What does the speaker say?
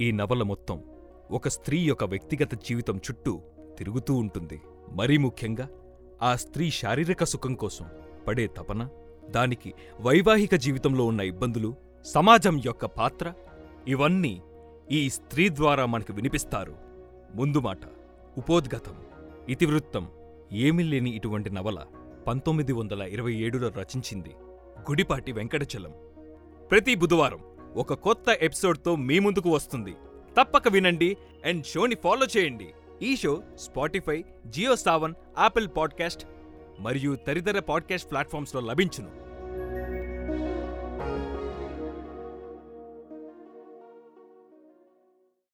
ఈ నవల మొత్తం ఒక స్త్రీ యొక్క వ్యక్తిగత జీవితం చుట్టూ తిరుగుతూ ఉంటుంది. మరీ ముఖ్యంగా ఆ స్త్రీ శారీరక సుఖం కోసం పడే తపన దానికి వైవాహిక జీవితంలో ఉన్న ఇబ్బందులు సమాజం యొక్క పాత్ర ఇవన్నీ ఈ స్త్రీ ద్వారా మనకు వినిపిస్తారు. ముందు మాట ఉపోద్గతం ఇతివృత్తం ఏమీ లేని ఇటువంటి నవల పంతొమ్మిది వందల ఇరవై ఏడులో రచించింది గుడిపాటి వెంకటచలం. ప్రతి బుధవారం ఒక కొత్త ఎపిసోడ్తో మీ ముందుకు వస్తుంది. తప్పక వినండి అండ్ షోని ఫాలో చేయండి. ఈ show Spotify Jio Saavn Apple podcast మరియు తదితర పాడ్కాస్ట్ ప్లాట్ఫామ్స్లో లభించును.